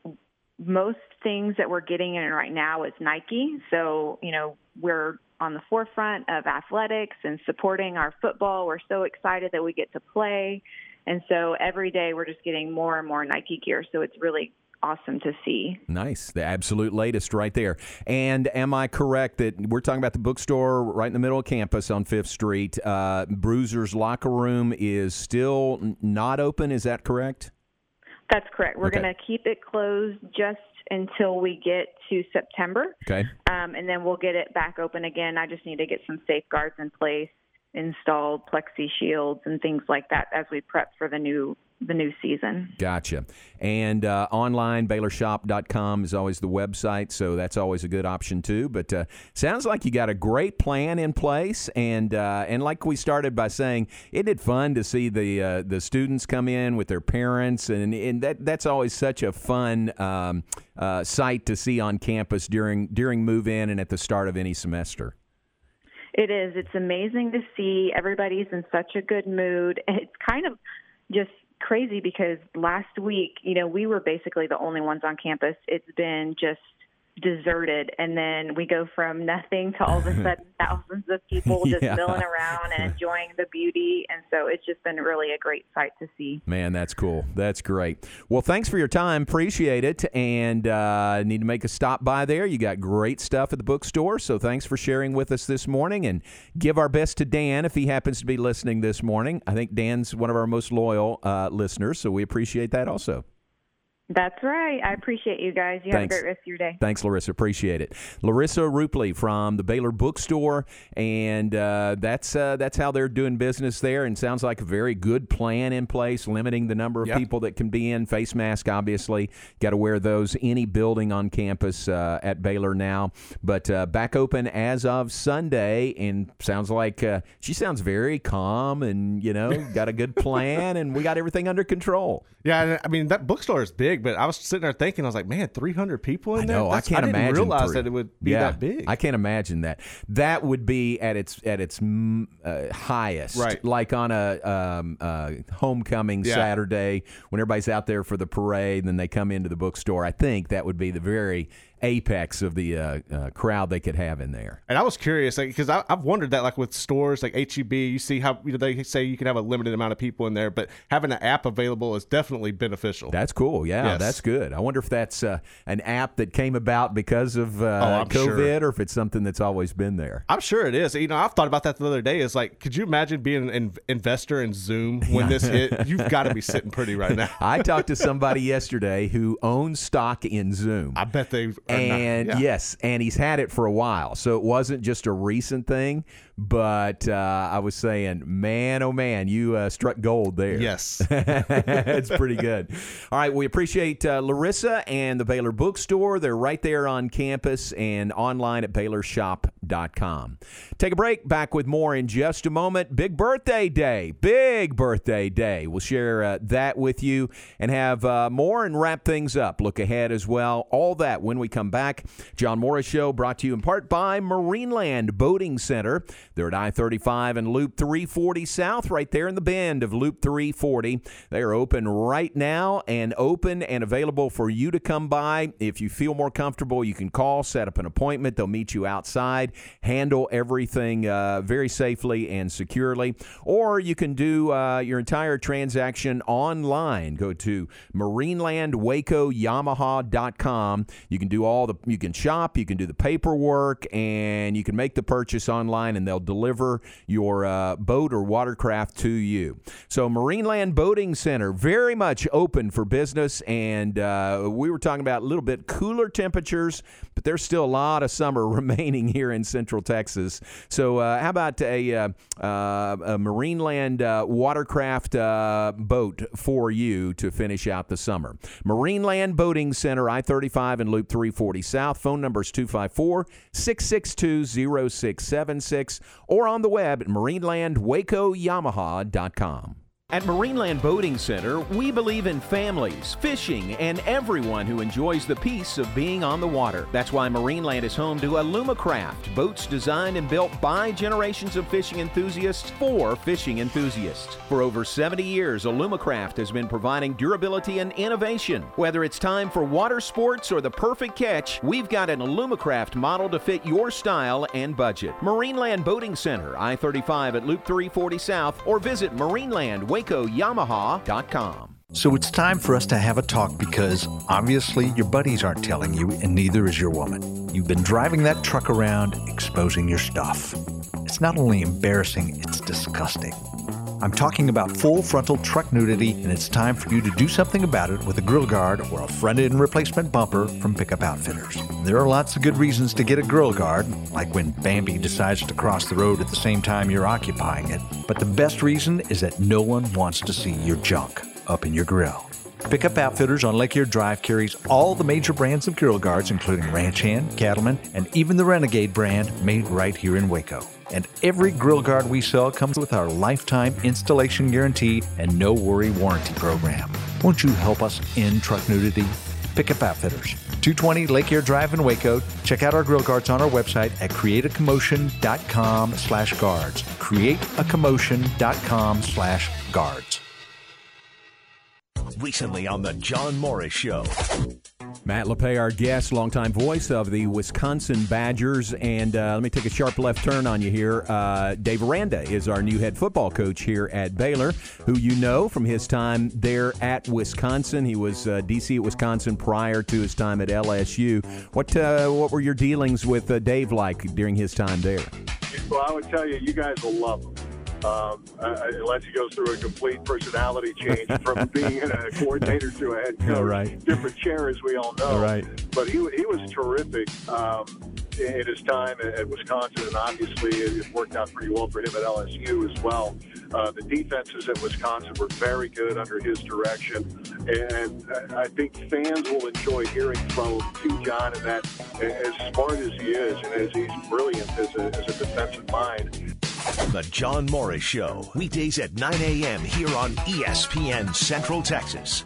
most things that we're getting in right now is Nike, so you know we're on the forefront of athletics and supporting our football. We're so excited that we get to play, and so every day we're just getting more and more Nike gear. So it's really awesome to see. Nice, the absolute latest right there. And am I correct that we're talking about the bookstore right in the middle of campus on Fifth Street? Uh, Bruiser's locker room is still not open. Is that correct? That's correct. We're Okay. going to keep it closed just until we get to September. Okay. Um, and then we'll get it back open again. I just need to get some safeguards in place, installed plexi shields and things like that as we prep for the new the new season. Gotcha. And uh, online, BaylorShop.com is always the website, so that's always a good option too. But uh, sounds like you got a great plan in place, and uh, and like we started by saying, isn't it fun to see the uh, the students come in with their parents, and and that that's always such a fun um, uh, sight to see on campus during during move in and at the start of any semester. It is. It's amazing to see everybody's in such a good mood. It's kind of just crazy because last week, you know, we were basically the only ones on campus. It's been just deserted and then we go from nothing to all of a sudden thousands of people just Yeah. milling around and enjoying the beauty and so it's just been really a great sight to see Man, that's cool. That's great. Well, thanks for your time. Appreciate it. And uh, need to make a stop by there. You got great stuff at the bookstore. So thanks for sharing with us this morning. And give our best to Dan if he happens to be listening this morning. I think Dan's one of our most loyal uh, listeners. So we appreciate that also. That's right. I appreciate you guys. You Thanks. have a great rest of your day. Thanks, Larissa. Appreciate it. Larissa Rupley from the Baylor Bookstore, and uh, that's uh, that's how they're doing business there. And sounds like a very good plan in place, limiting the number of Yep. people that can be in. Face mask, obviously, got to wear those any building on campus uh, at Baylor now. But uh, back open as of Sunday, and sounds like uh, she sounds very calm, and you know, got a good plan, and we got everything under control. Yeah, I mean that bookstore is big, but I was sitting there thinking, I was like, man, 300 people in I there. know. I That's- can't didn't imagine realize three. that it would be yeah, that big. I can't imagine that. That would be at its at its mm, uh, highest, Right. Like on a um, uh, homecoming Yeah. Saturday when everybody's out there for the parade, and then they come into the bookstore. I think that would be the very apex of the uh, uh, crowd they could have in there. And I was curious because I I've wondered that like with stores like HEB, you see how you know they say you can have a limited amount of people in there, but having an app available is definitely beneficial. That's cool. Yeah, Yes. that's good. I wonder if that's uh, an app that came about because of uh, Oh, I'm sure. COVID, or if it's something that's always been there. I'm sure it is. You know, I've thought about that the other day. Is like, could you imagine being an in- investor in Zoom when this hit? You've got to be sitting pretty right now. I talked to somebody yesterday who owns stock in Zoom. I bet they. And not, yeah. yes, and he's had it for a while, so it wasn't just a recent thing. But uh, I was saying, man, oh man, you uh, struck gold there. Yes, it's pretty good. All right, we appreciate uh, Larissa and the Baylor Bookstore. They're right there on campus and online at BaylorShop.com. Take a break. Back with more in just a moment. Big birthday day, big birthday day. We'll share uh, that with you and have uh, more and wrap things up. Look ahead as well. All that when we come back. John Morris Show brought to you in part by Marineland Boating Center. They're at I 35 and Loop 340 South, right there in the bend of Loop 340. They are open right now and open and available for you to come by. If you feel more comfortable, you can call, set up an appointment. They'll meet you outside, handle everything uh, very safely and securely. Or you can do uh, your entire transaction online. Go to marinelandwacoyamaha.com. You can do all the, you can shop, you can do the paperwork, and you can make the purchase online, and they'll deliver your uh, boat or watercraft to you. So, Marineland Boating Center, very much open for business, and uh, we were talking about a little bit cooler temperatures, there's still a lot of summer remaining here in Central Texas. So, uh, how about a, uh, uh, a Marineland uh, watercraft uh, boat for you to finish out the summer? Marineland Boating Center, I 35 and Loop 340 South. Phone number is 254 662 0676 or on the web at marinelandwacoyamaha.com. At Marineland Boating Center, we believe in families, fishing, and everyone who enjoys the peace of being on the water. That's why Marineland is home to Alumacraft, boats designed and built by generations of fishing enthusiasts for fishing enthusiasts. For over 70 years, Alumacraft has been providing durability and innovation. Whether it's time for water sports or the perfect catch, we've got an Alumacraft model to fit your style and budget. Marineland Boating Center, I 35 at Loop 340 South, or visit MarinelandWacoYamaha.com. So it's time for us to have a talk because obviously your buddies aren't telling you, and neither is your woman. You've been driving that truck around, exposing your stuff. It's not only embarrassing, it's disgusting. I'm talking about full frontal truck nudity, and it's time for you to do something about it with a grill guard or a front end replacement bumper from Pickup Outfitters. There are lots of good reasons to get a grill guard, like when Bambi decides to cross the road at the same time you're occupying it. But the best reason is that no one wants to see your junk up in your grill. Pickup Outfitters on Lake Air Drive carries all the major brands of grill guards, including Ranch Hand, Cattleman, and even the Renegade brand made right here in Waco. And every grill guard we sell comes with our lifetime installation guarantee and no worry warranty program. Won't you help us end truck nudity? Pickup Outfitters, 220 Lake Air Drive in Waco. Check out our grill guards on our website at createacommotion.com slash guards. Createacommotion.com slash guards. Recently on The John Morris Show. Matt LePay, our guest, longtime voice of the Wisconsin Badgers. And uh, let me take a sharp left turn on you here. Uh, Dave Aranda is our new head football coach here at Baylor, who you know from his time there at Wisconsin. He was uh, DC at Wisconsin prior to his time at LSU. What uh, what were your dealings with uh, Dave like during his time there? Well, I would tell you, you guys will love him. Um, uh, unless he goes through a complete personality change from being a coordinator to a head coach. Right. Different chair, as we all know. Right. But he, he was terrific um, in his time at, at Wisconsin, and obviously it, worked out pretty well for him at LSU as well. Uh, the defenses at Wisconsin were very good under his direction, and I I think fans will enjoy hearing from T. John and that as smart as he is and as he's brilliant as a, as a defensive mind. The John Morris Show, weekdays at 9 a.m. here on ESPN Central Texas.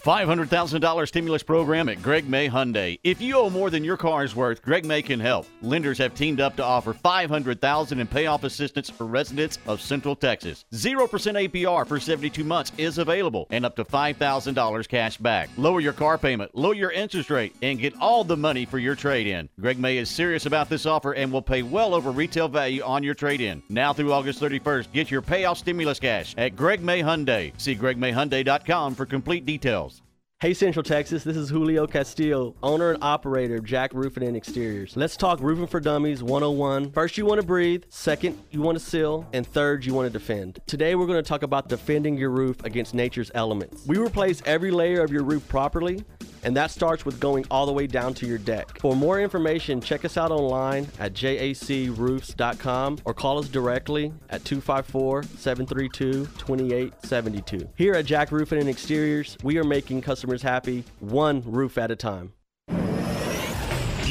$500,000 stimulus program at Greg May Hyundai. If you owe more than your car is worth, Greg May can help. Lenders have teamed up to offer $500,000 in payoff assistance for residents of Central Texas. 0% APR for 72 months is available and up to $5,000 cash back. Lower your car payment, lower your interest rate, and get all the money for your trade-in. Greg May is serious about this offer and will pay well over retail value on your trade-in. Now through August 31st, get your payoff stimulus cash at Greg May Hyundai. See gregmayhyundai.com for complete details. Hey Central Texas, this is Julio Castillo, owner and operator of Jack Roofing and Exteriors. Let's talk roofing for dummies 101. First, you want to breathe, second, you want to seal, and third, you want to defend. Today, we're going to talk about defending your roof against nature's elements. We replace every layer of your roof properly, and that starts with going all the way down to your deck. For more information, check us out online at jacroofs.com or call us directly at 254 732 2872. Here at Jack Roofing and Exteriors, we are making customers happy one roof at a time.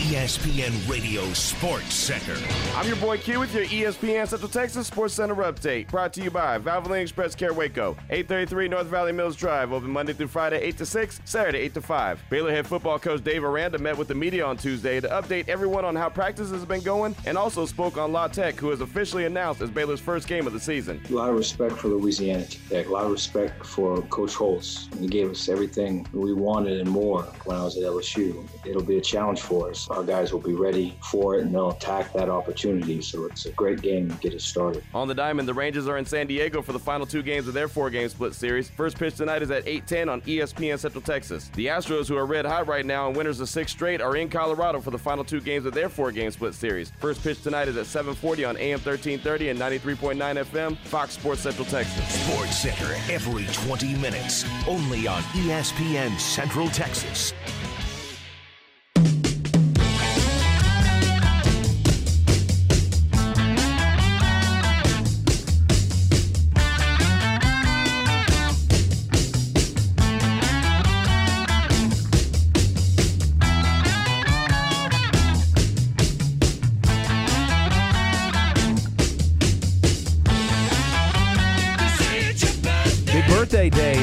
ESPN Radio Sports Center. I'm your boy Q with your ESPN Central Texas Sports Center update. Brought to you by Valvoline Express Care Waco, 833 North Valley Mills Drive, open Monday through Friday, 8 to 6, Saturday, 8 to 5. Baylor head football coach Dave Aranda met with the media on Tuesday to update everyone on how practice has been going and also spoke on La Tech, who is officially announced as Baylor's first game of the season. A lot of respect for Louisiana Tech. A lot of respect for Coach Holtz. He gave us everything we wanted and more when I was at LSU. It'll be a challenge for us. Our guys will be ready for it and they'll attack that opportunity. So it's a great game to get us started. On the diamond, the Rangers are in San Diego for the final two games of their four-game split series. First pitch tonight is at 8:10 on ESPN Central Texas. The Astros, who are red hot right now and winners of six straight, are in Colorado for the final two games of their four-game split series. First pitch tonight is at 7:40 on AM 1330 and 93.9 FM, Fox Sports Central Texas. Sports Center every 20 minutes, only on ESPN Central Texas.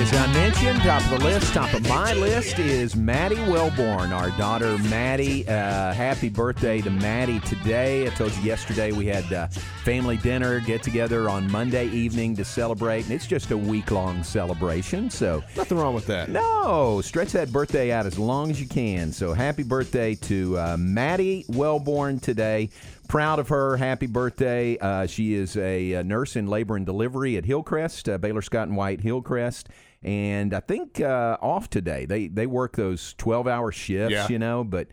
As I mentioned. Top of the list, top of my list is Maddie Wellborn, our daughter Maddie. Uh, happy birthday to Maddie today. I told you yesterday we had uh, family dinner, get together on Monday evening to celebrate, and it's just a week long celebration. So nothing wrong with that. No, stretch that birthday out as long as you can. So happy birthday to uh, Maddie Wellborn today. Proud of her. Happy birthday. Uh, she is a, uh nurse in labor and delivery at Hillcrest, uh, Baylor Scott and White Hillcrest. And I think uh, off today. They they work those 12 hour shifts, Yeah. you know, but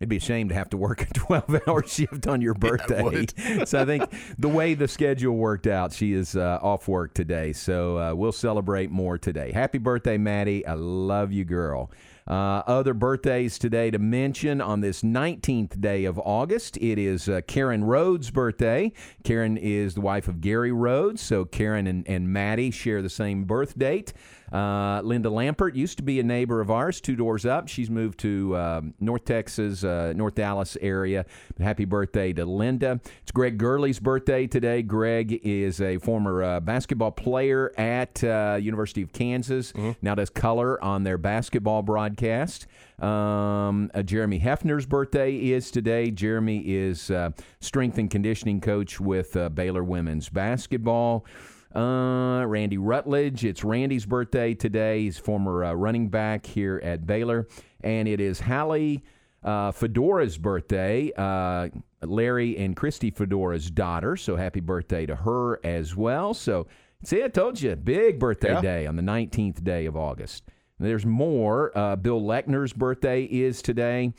it'd be a shame to have to work a 12 hour shift on your birthday. would. so I think the way the schedule worked out, she is uh, off work today. So uh, we'll celebrate more today. Happy birthday, Maddie. I love you, girl. Uh, other birthdays today to mention on this 19th day of August. It is uh, Karen Rhodes' birthday. Karen is the wife of Gary Rhodes, so Karen and, and Maddie share the same birth date. Uh, Linda Lampert used to be a neighbor of ours, two doors up. She's moved to um, North Texas, uh, North Dallas area. Happy birthday to Linda. It's Greg Gurley's birthday today. Greg is a former uh, basketball player at uh, University of Kansas. Now does color on their basketball broadcast. Um, uh, Jeremy Hefner's birthday is today. Jeremy is uh, strength and conditioning coach with uh, Baylor women's basketball. Uh, Randy Rutledge. It's Randy's birthday today. He's former uh, running back here at Baylor. And it is Hallie uh, Fedora's birthday. Uh, Larry and Christy Fedora's daughter. So happy birthday to her as well. So, see, I told you, big birthday Yeah. day on the 19th day of August. There's more. Uh, Bill Lechner's birthday is today.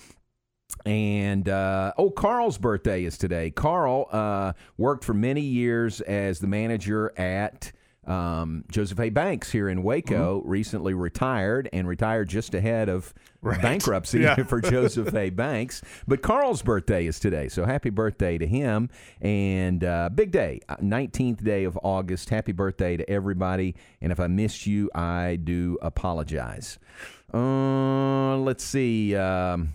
And uh, oh, Carl's birthday is today. Carl uh, worked for many years as the manager at um, Joseph A. Banks here in Waco. Recently retired and retired just ahead of Right. bankruptcy Yeah. for Joseph A. Banks. But Carl's birthday is today, so happy birthday to him! And uh, big day, nineteenth day of August. Happy birthday to everybody! And if I missed you, I do apologize. Uh, let's see. Um,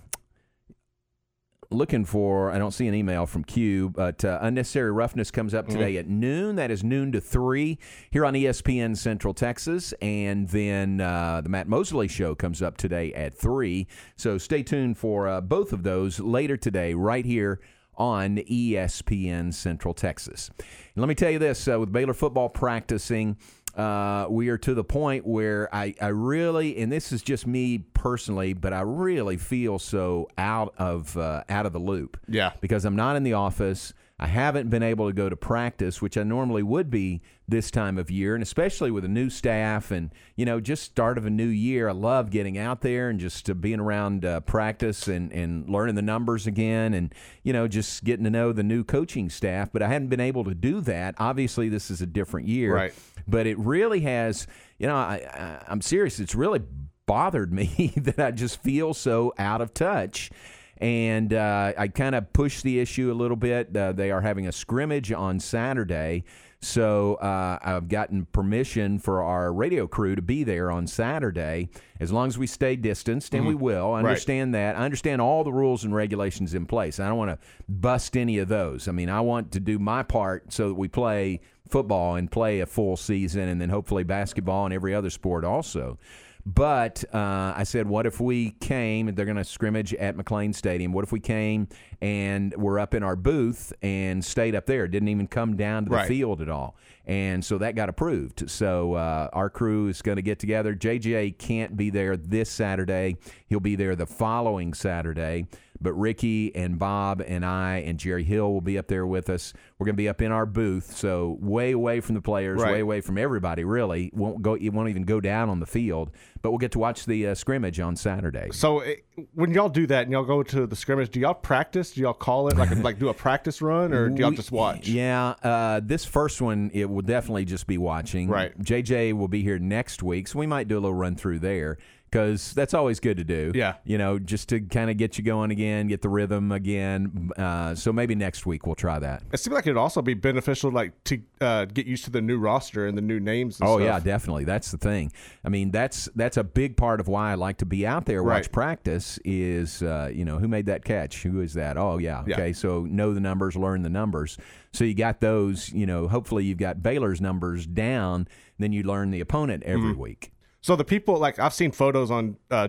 looking for, I don't see an email from Q, but uh, Unnecessary Roughness comes up today at noon. That is noon to 3 here on ESPN Central Texas. And then uh, the Matt Mosley Show comes up today at 3. So stay tuned for uh, both of those later today, right here on ESPN Central Texas. And let me tell you this uh, with Baylor football practicing, uh, we are to the point where I, I really, and this is just me personally, but I really feel so out of uh, out of the loop. Yeah. because I'm not in the office. I haven't been able to go to practice, which I normally would be this time of year, and especially with a new staff and you know just start of a new year. I love getting out there and just uh, being around uh, practice and and learning the numbers again, and you know just getting to know the new coaching staff. But I hadn't been able to do that. Obviously, this is a different year, Right. But it really has. You know, I, I I'm serious. It's really bothered me that I just feel so out of touch. And uh, I kind of pushed the issue a little bit. Uh, they are having a scrimmage on Saturday. So uh, I've gotten permission for our radio crew to be there on Saturday, as long as we stay distanced, and we Mhm. will. I Right. understand that. I understand all the rules and regulations in place. I don't want to bust any of those. I mean, I want to do my part so that we play football and play a full season, and then hopefully basketball and every other sport also. But uh, I said, what if we came and they're going to scrimmage at McLane Stadium? What if we came and we're up in our booth and stayed up there? Didn't even come down to the Right. field at all. And so that got approved. So uh, our crew is going to get together. JJ can't be there this Saturday, he'll be there the following Saturday. But Ricky and Bob and I and Jerry Hill will be up there with us. We're going to be up in our booth, so way away from the players, Right. way away from everybody. Really, won't go. You won't even go down on the field, but we'll get to watch the uh, scrimmage on Saturday. So it, when y'all do that and y'all go to the scrimmage, do y'all practice? Do y'all call it like like do a practice run or do y'all We- just watch? Yeah, uh, this first one it will definitely just be watching. Right. JJ will be here next week, so we might do a little run through there because that's always good to do. Yeah. you know, just to kind of get you going again, get the rhythm again. Uh, so maybe next week we'll try that. It seems like it'd also be beneficial, like to uh, get used to the new roster and the new names. And Oh stuff. yeah, definitely. That's the thing. I mean, that's that's a big part of why I like to be out there watch Right. practice. Is uh, you know who made that catch? Who is that? Oh yeah, Yeah. okay. So know the numbers, learn the numbers. So you got those. You know, hopefully you've got Baylor's numbers down. Then you learn the opponent every Mhm. week. So the people like I've seen photos on uh,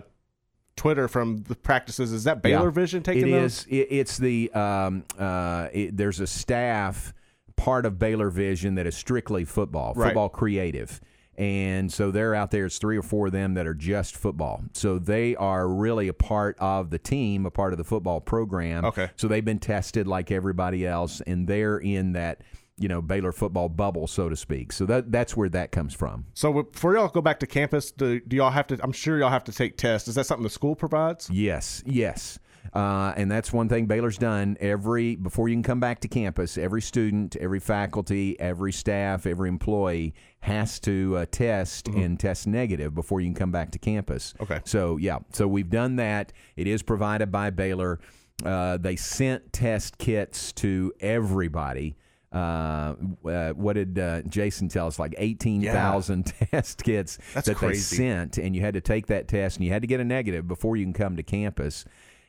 Twitter from the practices. Is that Baylor Yeah. Vision taking It those? is. It, it's the um, uh, it, there's a staff part of Baylor Vision that is strictly football, Right. football creative. And so they're out there. It's three or four of them that are just football. So they are really a part of the team, a part of the football program. Okay. So they've been tested like everybody else, and they're in that you know Baylor football bubble, so to speak. So that that's where that comes from. So before y'all go back to campus, do, do y'all have to? I'm sure y'all have to take tests. Is that something the school provides? Yes, yes. Uh, and that's one thing Baylor's done every before you can come back to campus. Every student, every faculty, every staff, every employee has to uh, test and test negative before you can come back to campus. Okay. So yeah, so we've done that. It is provided by Baylor. Uh, they sent test kits to everybody. Uh, uh, what did uh, Jason tell us? Like eighteen thousand test kits That's that they sent, and you had to take that test, and you had to get a negative before you can come to campus.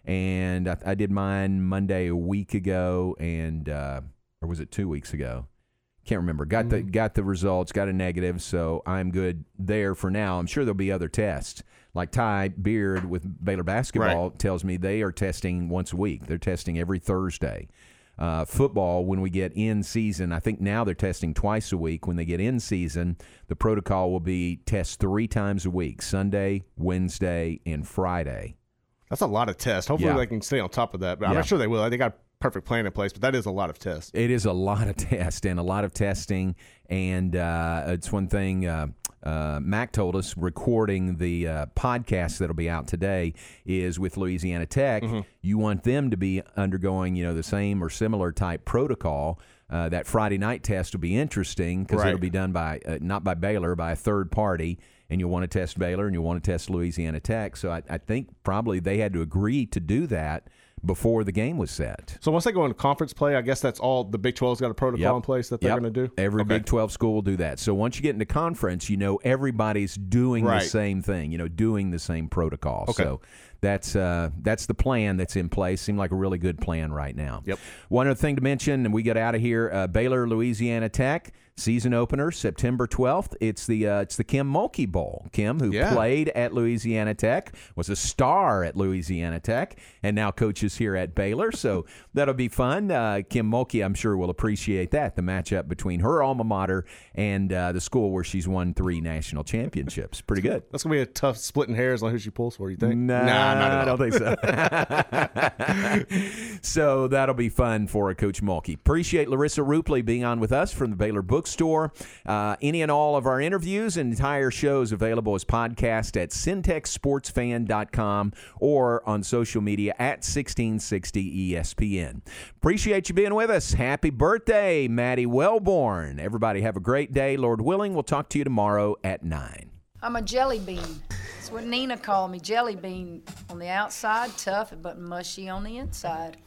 And I, I did mine Monday a week ago, and uh, or was it two weeks ago? Can't remember. Got the got the results, got a negative, so I'm good there for now. I'm sure there'll be other tests. Like Ty Beard with Baylor basketball tells me they are testing once a week. They're testing every Thursday. Uh, football, when we get in season, I think now they're testing twice a week. When they get in season, the protocol will be test three times a week: Sunday, Wednesday, and Friday. That's a lot of tests. Hopefully Yeah. they can stay on top of that. But. I'm not sure they will. They got a perfect plan in place, but that is a lot of tests. It is a lot of test and a lot of testing, and uh, it's one thing. Uh, uh, Mack told us recording the uh, podcast that'll be out today is with Louisiana Tech. Mm-hmm. You want them to be undergoing, you know, the same or similar type protocol. Uh, that Friday night test will be interesting because Right. it'll be done by uh, not by Baylor, by a third party, and you'll want to test Baylor and you'll want to test Louisiana Tech. So I, I think probably they had to agree to do that before the game was set. So once they go into conference play, I guess that's all the Big 12's got a protocol Yep. in place that they're Yep. going to do. Every Okay. Big 12 school will do that. So once you get into conference, you know everybody's doing Right. the same thing, you know, doing the same protocol. Okay. So that's uh, that's the plan that's in place. Seemed like a really good plan right now. Yep. One other thing to mention, and we get out of here, uh, Baylor, Louisiana Tech. Season opener September 12th. It's the uh, it's the Kim Mulkey Bowl. Kim, who Yeah. played at Louisiana Tech, was a star at Louisiana Tech, and now coaches here at Baylor. So that'll be fun. Uh, Kim Mulkey, I'm sure, will appreciate that the matchup between her alma mater and uh, the school where she's won three national championships. Pretty good. That's gonna be a tough splitting hairs on who she pulls for. You think? Nah, at I don't think so. so that'll be fun for a Coach Mulkey. Appreciate Larissa Rupley being on with us from the Baylor Bookstore. Uh, any and all of our interviews and entire shows available as podcast at centexsportsfan.com or on social media at 1660 ESPN. Appreciate you being with us. Happy birthday, Maddie Wellborn. Everybody have a great day. Lord willing, we'll talk to you tomorrow at 9. I'm a jelly bean. That's what Nina called me, jelly bean. On the outside, tough but mushy on the inside.